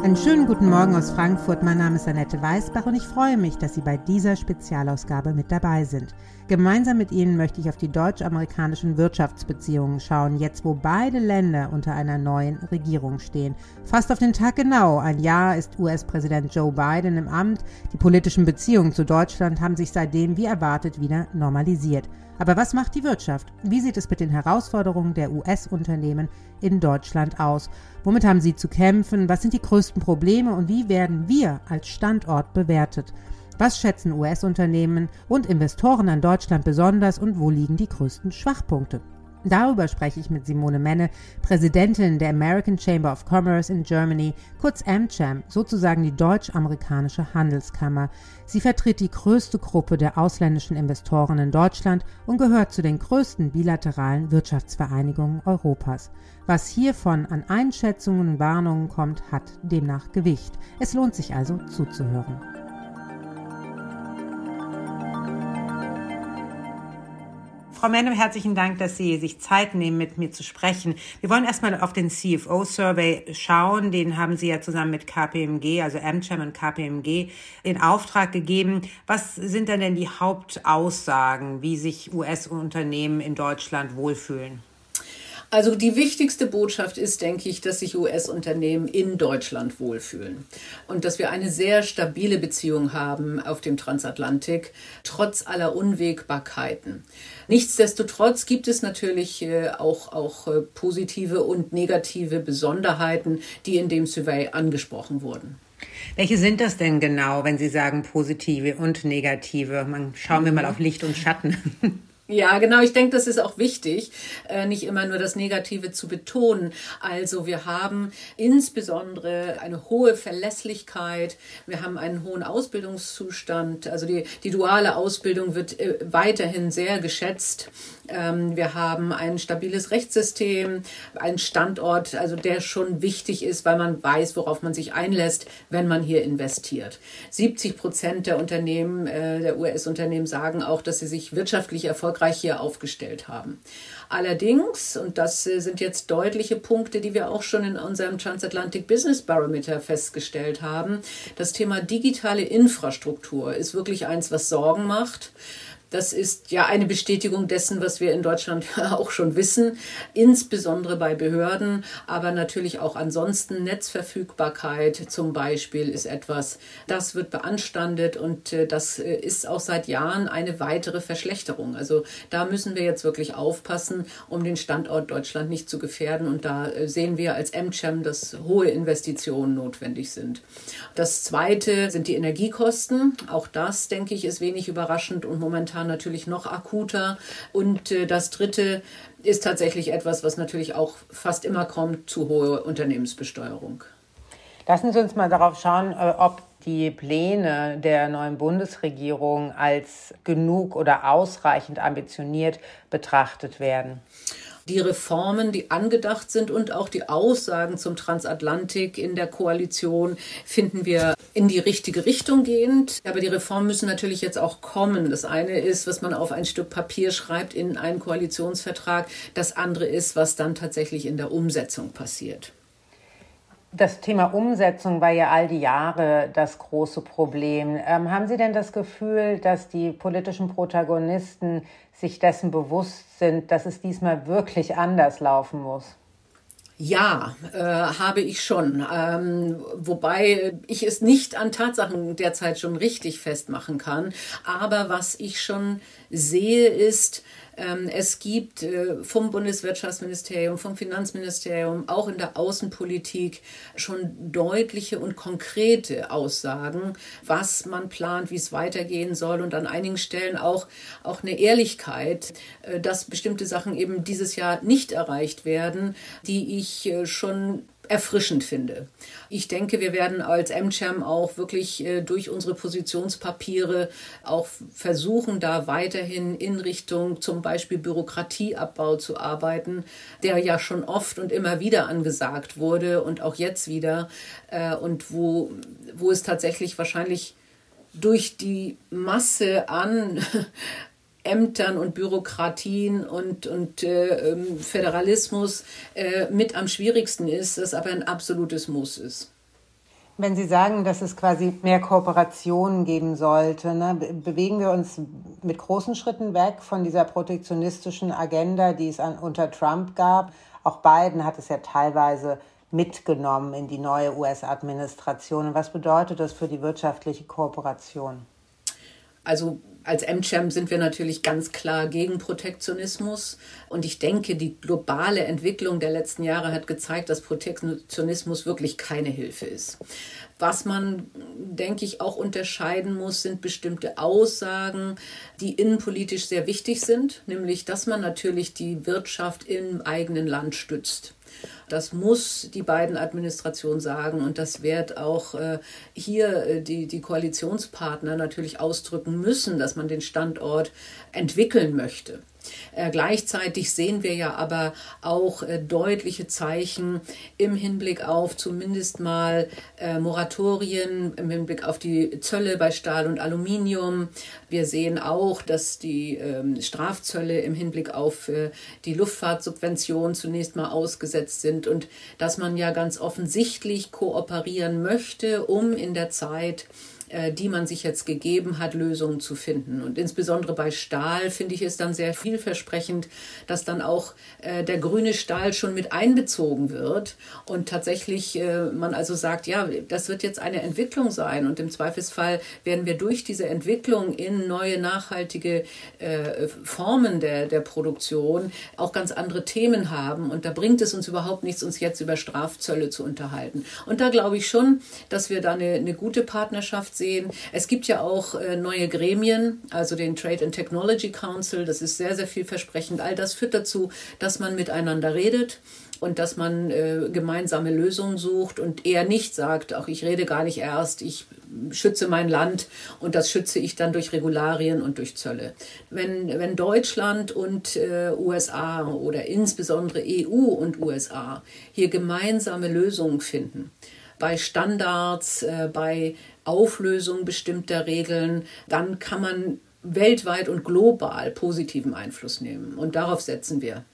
Einen schönen guten Morgen aus Frankfurt. Mein Name ist Annette Weißbach und ich freue mich, dass Sie bei dieser Spezialausgabe mit dabei sind. Gemeinsam mit Ihnen möchte ich auf die deutsch-amerikanischen Wirtschaftsbeziehungen schauen, jetzt wo beide Länder unter einer neuen Regierung stehen. Fast auf den Tag genau. Ein Jahr ist US-Präsident Joe Biden im Amt. Die politischen Beziehungen zu Deutschland haben sich seitdem wie erwartet wieder normalisiert. Aber was macht die Wirtschaft? Wie sieht es mit den Herausforderungen der US-Unternehmen in Deutschland aus? Womit haben sie zu kämpfen? Was sind die größten Probleme und wie werden wir als Standort bewertet? Was schätzen US-Unternehmen und Investoren an Deutschland besonders und wo liegen die größten Schwachpunkte? Darüber spreche ich mit Simone Menne, Präsidentin der American Chamber of Commerce in Germany, kurz AmCham, sozusagen die deutsch-amerikanische Handelskammer. Sie vertritt die größte Gruppe der ausländischen Investoren in Deutschland und gehört zu den größten bilateralen Wirtschaftsvereinigungen Europas. Was hiervon an Einschätzungen und Warnungen kommt, hat demnach Gewicht. Es lohnt sich also zuzuhören. Frau Menne, herzlichen Dank, dass Sie sich Zeit nehmen, mit mir zu sprechen. Wir wollen erstmal auf den CFO-Survey schauen. Den haben Sie ja zusammen mit KPMG, also AmCham und KPMG, in Auftrag gegeben. Was sind denn die Hauptaussagen, wie sich US-Unternehmen in Deutschland wohlfühlen? Also die wichtigste Botschaft ist, denke ich, dass sich US-Unternehmen in Deutschland wohlfühlen und dass wir eine sehr stabile Beziehung haben auf dem Transatlantik, trotz aller Unwägbarkeiten. Nichtsdestotrotz gibt es natürlich äh, auch, auch äh, positive und negative Besonderheiten, die in dem Survey angesprochen wurden. Welche sind das denn genau, wenn Sie sagen positive und negative? Man, schauen wir mal auf Licht und Schatten. Ja, genau. Ich denke, das ist auch wichtig, äh, nicht immer nur das Negative zu betonen. Also wir haben insbesondere eine hohe Verlässlichkeit. Wir haben einen hohen Ausbildungszustand. Also die, die duale Ausbildung wird äh, weiterhin sehr geschätzt. Ähm, wir haben ein stabiles Rechtssystem, einen Standort, also der schon wichtig ist, weil man weiß, worauf man sich einlässt, wenn man hier investiert. 70 Prozent der Unternehmen, äh, der US-Unternehmen sagen auch, dass sie sich wirtschaftlich erfolgreich hier aufgestellt haben. Allerdings, und das äh, sind jetzt deutliche Punkte, die wir auch schon in unserem Transatlantic Business Barometer festgestellt haben, das Thema digitale Infrastruktur ist wirklich eins, was Sorgen macht. Das ist ja eine Bestätigung dessen, was wir in Deutschland auch schon wissen, insbesondere bei Behörden, aber natürlich auch ansonsten. Netzverfügbarkeit zum Beispiel ist etwas, das wird beanstandet und äh, das äh, ist auch seit Jahren eine weitere Verschlechterung. Also da müssen wir jetzt wirklich aufpassen, um den Standort Deutschland nicht zu gefährden. Und da äh, sehen wir als MCHAM, dass hohe Investitionen notwendig sind. Das Zweite sind die Energiekosten. Auch das, denke ich, ist wenig überraschend und momentan momentan natürlich noch akuter. Und äh, das Dritte ist tatsächlich etwas, was natürlich auch fast immer kommt, zu hohe Unternehmensbesteuerung. Lassen Sie uns mal darauf schauen, äh, ob die Pläne der neuen Bundesregierung als genug oder ausreichend ambitioniert betrachtet werden die Reformen, die angedacht sind und auch die Aussagen zum Transatlantik in der Koalition finden wir in die richtige Richtung gehend. Aber die Reformen müssen natürlich jetzt auch kommen. Das eine ist, was man auf ein Stück Papier schreibt in einen Koalitionsvertrag. Das andere ist, was dann tatsächlich in der Umsetzung passiert. Das Thema Umsetzung war ja all die Jahre das große Problem. Ähm, haben Sie denn das Gefühl, dass die politischen Protagonisten sich dessen bewusst sind, dass es diesmal wirklich anders laufen muss? Ja, äh, habe ich schon. Ähm, wobei ich es nicht an Tatsachen derzeit schon richtig festmachen kann. Aber was ich schon sehe, ist, es gibt äh, vom Bundeswirtschaftsministerium, vom Finanzministerium, auch in der Außenpolitik schon deutliche und konkrete Aussagen, was man plant, wie es weitergehen soll und an einigen Stellen auch, auch eine Ehrlichkeit, äh, dass bestimmte Sachen eben dieses Jahr nicht erreicht werden, die ich äh, schon erfrischend finde. Ich denke, wir werden als MCHAM auch wirklich äh, durch unsere Positionspapiere auch versuchen, da weiterhin in Richtung zum Beispiel Bürokratieabbau zu arbeiten, der ja schon oft und immer wieder angesagt wurde und auch jetzt wieder äh, und wo, wo es tatsächlich wahrscheinlich durch die Masse an Ämtern und Bürokratien und, und äh, ähm, Föderalismus äh, mit am schwierigsten ist, das aber ein absolutes Muss ist. Wenn Sie sagen, dass es quasi mehr Kooperationen geben sollte, ne, bewegen wir uns mit großen Schritten weg von dieser protektionistischen Agenda, die es an, unter Trump gab. Auch Biden hat es ja teilweise mitgenommen in die neue US-Administration. Was bedeutet das für die wirtschaftliche Kooperation? Also als MCHAM sind wir natürlich ganz klar gegen Protektionismus. Und ich denke, die globale Entwicklung der letzten Jahre hat gezeigt, dass Protektionismus wirklich keine Hilfe ist. Was man, denke ich, auch unterscheiden muss, sind bestimmte Aussagen, die innenpolitisch sehr wichtig sind, nämlich dass man natürlich die Wirtschaft im eigenen Land stützt. Das muss die beiden Administrationen sagen und das wird auch äh, hier äh, die, die Koalitionspartner natürlich ausdrücken müssen, dass man den Standort entwickeln möchte. Äh, gleichzeitig sehen wir ja aber auch äh, deutliche Zeichen im Hinblick auf zumindest mal äh, Moratorien, im Hinblick auf die Zölle bei Stahl und Aluminium. Wir sehen auch, dass die ähm, Strafzölle im Hinblick auf äh, die Luftfahrtsubvention zunächst mal ausgesetzt sind und dass man ja ganz offensichtlich kooperieren möchte, um in der Zeit die man sich jetzt gegeben hat, Lösungen zu finden. Und insbesondere bei Stahl finde ich es dann sehr vielversprechend, dass dann auch äh, der grüne Stahl schon mit einbezogen wird und tatsächlich äh, man also sagt, ja, das wird jetzt eine Entwicklung sein und im Zweifelsfall werden wir durch diese Entwicklung in neue nachhaltige Formen der, der Produktion auch ganz andere Themen haben und da bringt es uns überhaupt nichts, uns jetzt über Strafzölle zu unterhalten. Und da glaube ich schon, dass wir da eine, eine gute Partnerschaft sehen. Es gibt ja auch äh, neue Gremien, also den Trade and Technology Council. Das ist sehr, sehr vielversprechend. All das führt dazu, dass man miteinander redet und dass man äh, gemeinsame Lösungen sucht und eher nicht sagt, auch ich rede gar nicht erst, ich schütze mein Land und das schütze ich dann durch Regularien und durch Zölle. Wenn, wenn Deutschland und äh, USA oder insbesondere EU und USA hier gemeinsame Lösungen finden, bei Standards, äh, bei Auflösung bestimmter Regeln, dann kann man weltweit und global positiven Einfluss nehmen. Und darauf setzen wir.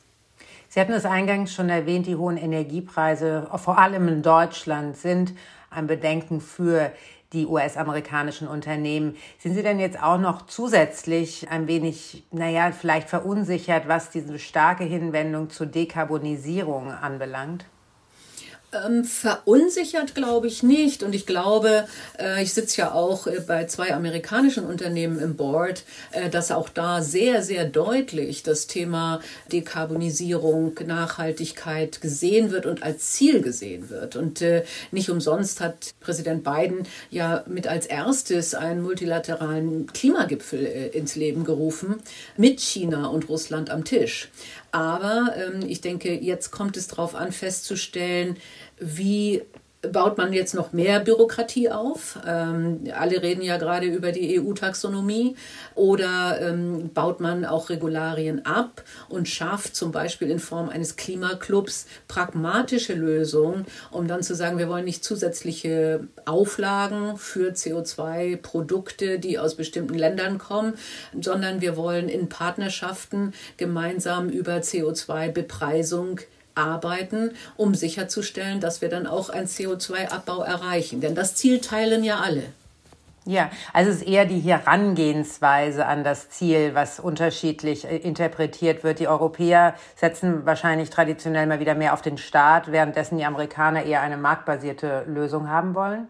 Sie hatten es eingangs schon erwähnt, die hohen Energiepreise, vor allem in Deutschland, sind ein Bedenken für die US-amerikanischen Unternehmen. Sind Sie denn jetzt auch noch zusätzlich ein wenig, naja, vielleicht verunsichert, was diese starke Hinwendung zur Dekarbonisierung anbelangt? Ähm, verunsichert glaube ich nicht. Und ich glaube, äh, ich sitze ja auch äh, bei zwei amerikanischen Unternehmen im Board, äh, dass auch da sehr, sehr deutlich das Thema Dekarbonisierung, Nachhaltigkeit gesehen wird und als Ziel gesehen wird. Und äh, nicht umsonst hat Präsident Biden ja mit als erstes einen multilateralen Klimagipfel äh, ins Leben gerufen mit China und Russland am Tisch. Aber ähm, ich denke, jetzt kommt es darauf an, festzustellen, wie baut man jetzt noch mehr Bürokratie auf? Ähm, alle reden ja gerade über die EU-Taxonomie. Oder ähm, baut man auch Regularien ab und schafft zum Beispiel in Form eines Klimaclubs pragmatische Lösungen, um dann zu sagen, wir wollen nicht zusätzliche Auflagen für CO2-Produkte, die aus bestimmten Ländern kommen, sondern wir wollen in Partnerschaften gemeinsam über CO2-Bepreisung arbeiten, um sicherzustellen, dass wir dann auch einen CO2-Abbau erreichen. Denn das Ziel teilen ja alle. Ja, also es ist eher die Herangehensweise an das Ziel, was unterschiedlich äh, interpretiert wird. Die Europäer setzen wahrscheinlich traditionell mal wieder mehr auf den Staat, währenddessen die Amerikaner eher eine marktbasierte Lösung haben wollen.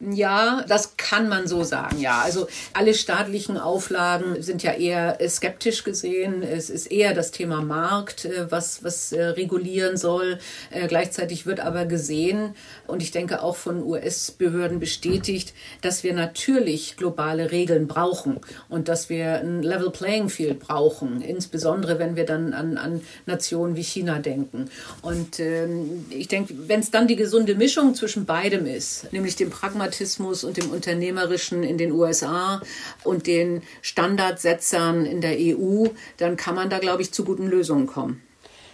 Ja, das kann man so sagen, ja. Also alle staatlichen Auflagen sind ja eher skeptisch gesehen. Es ist eher das Thema Markt, äh, was, was äh, regulieren soll. Äh, gleichzeitig wird aber gesehen, und ich denke auch von US-Behörden bestätigt, dass wir natürlich globale Regeln brauchen und dass wir ein Level Playing Field brauchen, insbesondere wenn wir dann an, an Nationen wie China denken. Und ähm, ich denke, wenn es dann die gesunde Mischung zwischen beidem ist, nämlich dem Pragmatismus, Pragmatismus und dem Unternehmerischen in den USA und den Standardsetzern in der EU, dann kann man da, glaube ich, zu guten Lösungen kommen.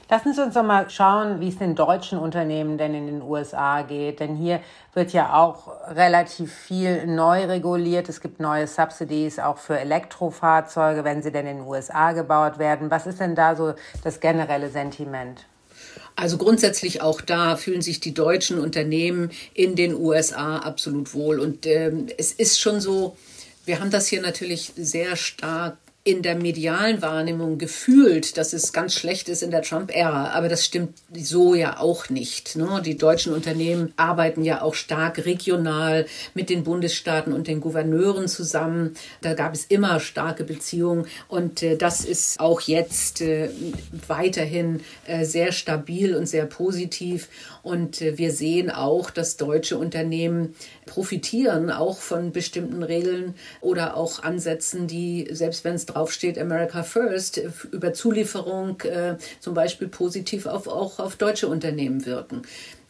Lassen Sie uns doch mal schauen, wie es den deutschen Unternehmen denn in den USA geht. Denn hier wird ja auch relativ viel neu reguliert. Es gibt neue Subsidies auch für Elektrofahrzeuge, wenn sie denn in den USA gebaut werden. Was ist denn da so das generelle Sentiment? Also grundsätzlich auch da fühlen sich die deutschen Unternehmen in den USA absolut wohl. Und ähm, es ist schon so, wir haben das hier natürlich sehr stark in der medialen Wahrnehmung gefühlt, dass es ganz schlecht ist in der Trump-Ära. Aber das stimmt so ja auch nicht. Ne? Die deutschen Unternehmen arbeiten ja auch stark regional mit den Bundesstaaten und den Gouverneuren zusammen. Da gab es immer starke Beziehungen und äh, das ist auch jetzt äh, weiterhin äh, sehr stabil und sehr positiv. Und äh, wir sehen auch, dass deutsche Unternehmen profitieren auch von bestimmten Regeln oder auch Ansätzen, die, selbst wenn es draufsteht, America First, über Zulieferung äh, zum Beispiel positiv auf, auch auf deutsche Unternehmen wirken.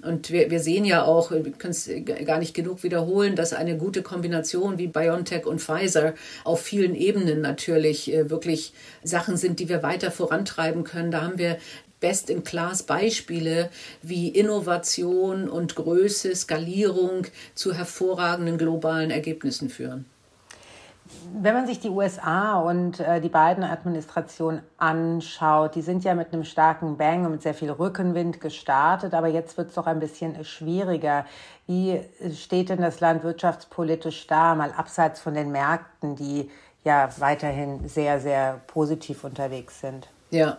Und wir, wir sehen ja auch, wir können es gar nicht genug wiederholen, dass eine gute Kombination wie BioNTech und Pfizer auf vielen Ebenen natürlich äh, wirklich Sachen sind, die wir weiter vorantreiben können. Da haben wir Best-in-Class-Beispiele, wie Innovation und Größe, Skalierung zu hervorragenden globalen Ergebnissen führen. Wenn man sich die USA und äh, die beiden Administrationen anschaut, die sind ja mit einem starken Bang und mit sehr viel Rückenwind gestartet, aber jetzt wird es doch ein bisschen schwieriger. Wie steht denn das Land wirtschaftspolitisch da, mal abseits von den Märkten, die ja weiterhin sehr, sehr positiv unterwegs sind? Ja.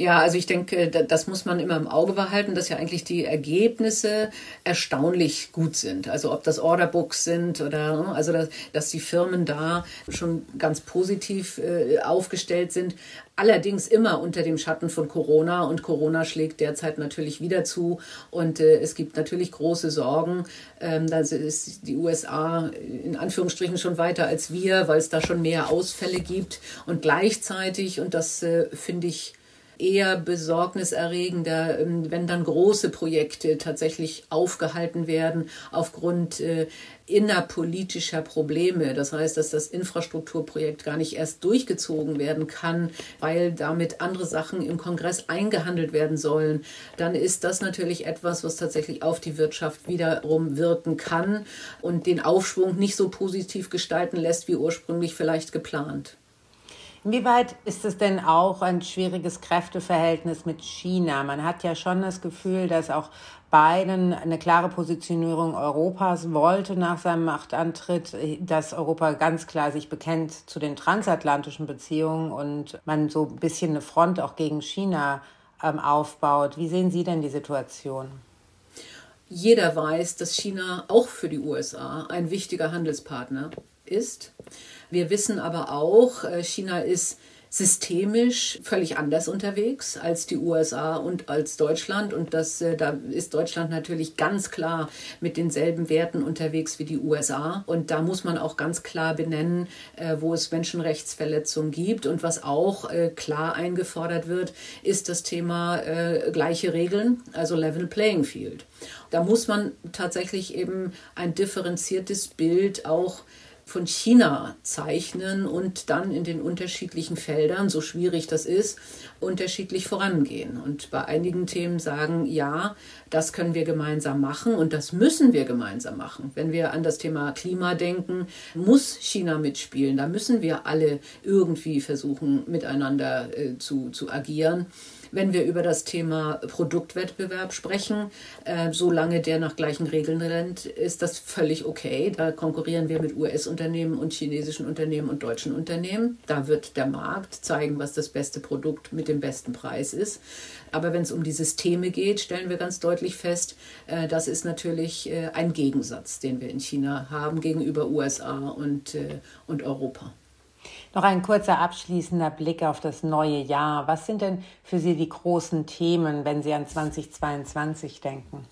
Ja, also ich denke, das muss man immer im Auge behalten, dass ja eigentlich die Ergebnisse erstaunlich gut sind. Also ob das Orderbooks sind oder ne, also dass, dass die Firmen da schon ganz positiv äh, aufgestellt sind. Allerdings immer unter dem Schatten von Corona und Corona schlägt derzeit natürlich wieder zu und äh, es gibt natürlich große Sorgen. Ähm, da ist die USA in Anführungsstrichen schon weiter als wir, weil es da schon mehr Ausfälle gibt und gleichzeitig, und das äh, finde ich eher besorgniserregender, ähm, wenn dann große Projekte tatsächlich aufgehalten werden aufgrund äh, innerpolitischer Probleme. Das heißt, dass das Infrastrukturprojekt gar nicht erst durchgezogen werden kann, weil damit andere Sachen im Kongress eingehandelt werden sollen. Dann ist das natürlich etwas, was tatsächlich auf die Wirtschaft wiederum wirken kann und den Aufschwung nicht so positiv gestalten lässt, wie ursprünglich vielleicht geplant. Inwieweit ist es denn auch ein schwieriges Kräfteverhältnis mit China? Man hat ja schon das Gefühl, dass auch Biden eine klare Positionierung Europas wollte nach seinem Machtantritt, dass Europa ganz klar sich bekennt zu den transatlantischen Beziehungen und man so ein bisschen eine Front auch gegen China ähm, aufbaut. Wie sehen Sie denn die Situation? Jeder weiß, dass China auch für die USA ein wichtiger Handelspartner ist. Wir wissen aber auch, äh, China ist systemisch völlig anders unterwegs als die USA und als Deutschland. Und das, äh, da ist Deutschland natürlich ganz klar mit denselben Werten unterwegs wie die USA. Und da muss man auch ganz klar benennen, äh, wo es Menschenrechtsverletzungen gibt. Und was auch klar eingefordert wird, ist das Thema gleiche Regeln, also Level Playing Field. Da muss man tatsächlich eben ein differenziertes Bild auch von China zeichnen und dann in den unterschiedlichen Feldern, so schwierig das ist, unterschiedlich vorangehen. Und bei einigen Themen sagen, ja, das können wir gemeinsam machen und das müssen wir gemeinsam machen. Wenn wir an das Thema Klima denken, muss China mitspielen. Da müssen wir alle irgendwie versuchen, miteinander äh, zu, zu agieren. Wenn wir über das Thema Produktwettbewerb sprechen, äh, solange der nach gleichen Regeln rennt, ist das völlig okay. Da konkurrieren wir mit US-Unternehmen und chinesischen Unternehmen und deutschen Unternehmen. Da wird der Markt zeigen, was das beste Produkt mit dem besten Preis ist. Aber wenn es um die Systeme geht, stellen wir ganz deutlich fest, äh, das ist natürlich äh, ein Gegensatz, den wir in China haben gegenüber USA und, äh, und Europa. Noch ein kurzer abschließender Blick auf das neue Jahr. Was sind denn für Sie die großen Themen, wenn Sie an 2022 denken?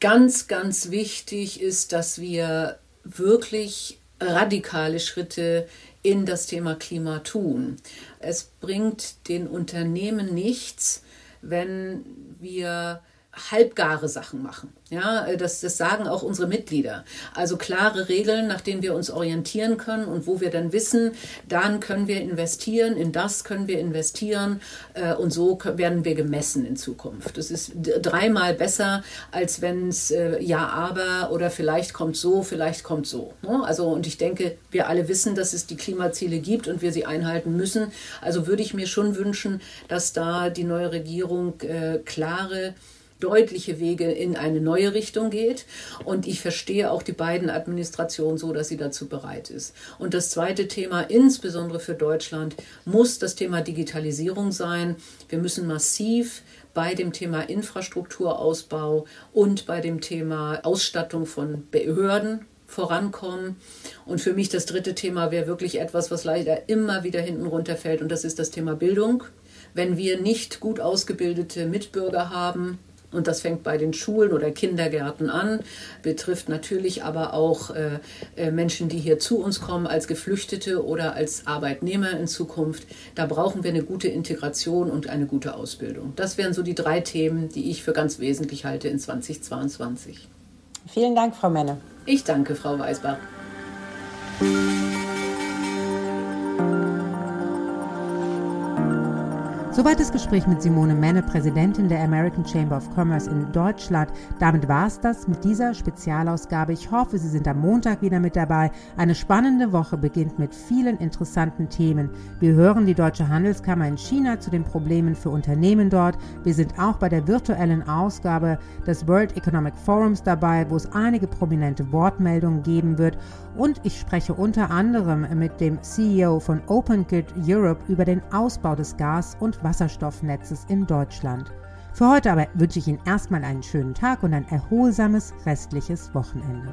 Ganz, ganz wichtig ist, dass wir wirklich radikale Schritte in das Thema Klima tun. Es bringt den Unternehmen nichts, wenn wir halbgare Sachen machen. Ja, äh, das, das sagen auch unsere Mitglieder. Also klare Regeln, nach denen wir uns orientieren können und wo wir dann wissen, dann können wir investieren, in das können wir investieren äh, und so werden wir gemessen in Zukunft. Das ist dreimal besser, als wenn es äh, ja, aber oder vielleicht kommt so, vielleicht kommt so. Ne? Also und ich denke, wir alle wissen, dass es die Klimaziele gibt und wir sie einhalten müssen. Also würde ich mir schon wünschen, dass da die neue Regierung äh, klare deutliche Wege in eine neue Richtung geht. Und ich verstehe auch die beiden Administrationen so, dass sie dazu bereit ist. Und das zweite Thema, insbesondere für Deutschland, muss das Thema Digitalisierung sein. Wir müssen massiv bei dem Thema Infrastrukturausbau und bei dem Thema Ausstattung von Behörden vorankommen. Und für mich das dritte Thema wäre wirklich etwas, was leider immer wieder hinten runterfällt, und das ist das Thema Bildung. Wenn wir nicht gut ausgebildete Mitbürger haben, und das fängt bei den Schulen oder Kindergärten an, betrifft natürlich aber auch äh, äh, Menschen, die hier zu uns kommen als Geflüchtete oder als Arbeitnehmer in Zukunft. Da brauchen wir eine gute Integration und eine gute Ausbildung. Das wären so die drei Themen, die ich für ganz wesentlich halte in 2022. Vielen Dank, Frau Menne. Ich danke, Frau Weisbach. Soweit das Gespräch mit Simone Menne, Präsidentin der American Chamber of Commerce in Deutschland. Damit war es das mit dieser Spezialausgabe. Ich hoffe, Sie sind am Montag wieder mit dabei. Eine spannende Woche beginnt mit vielen interessanten Themen. Wir hören die Deutsche Handelskammer in China zu den Problemen für Unternehmen dort. Wir sind auch bei der virtuellen Ausgabe des World Economic Forums dabei, wo es einige prominente Wortmeldungen geben wird. Und ich spreche unter anderem mit dem CEO von OpenGrid Europe über den Ausbau des Gas- und Wasserstoffnetzes in Deutschland. Für heute aber wünsche ich Ihnen erstmal einen schönen Tag und ein erholsames restliches Wochenende.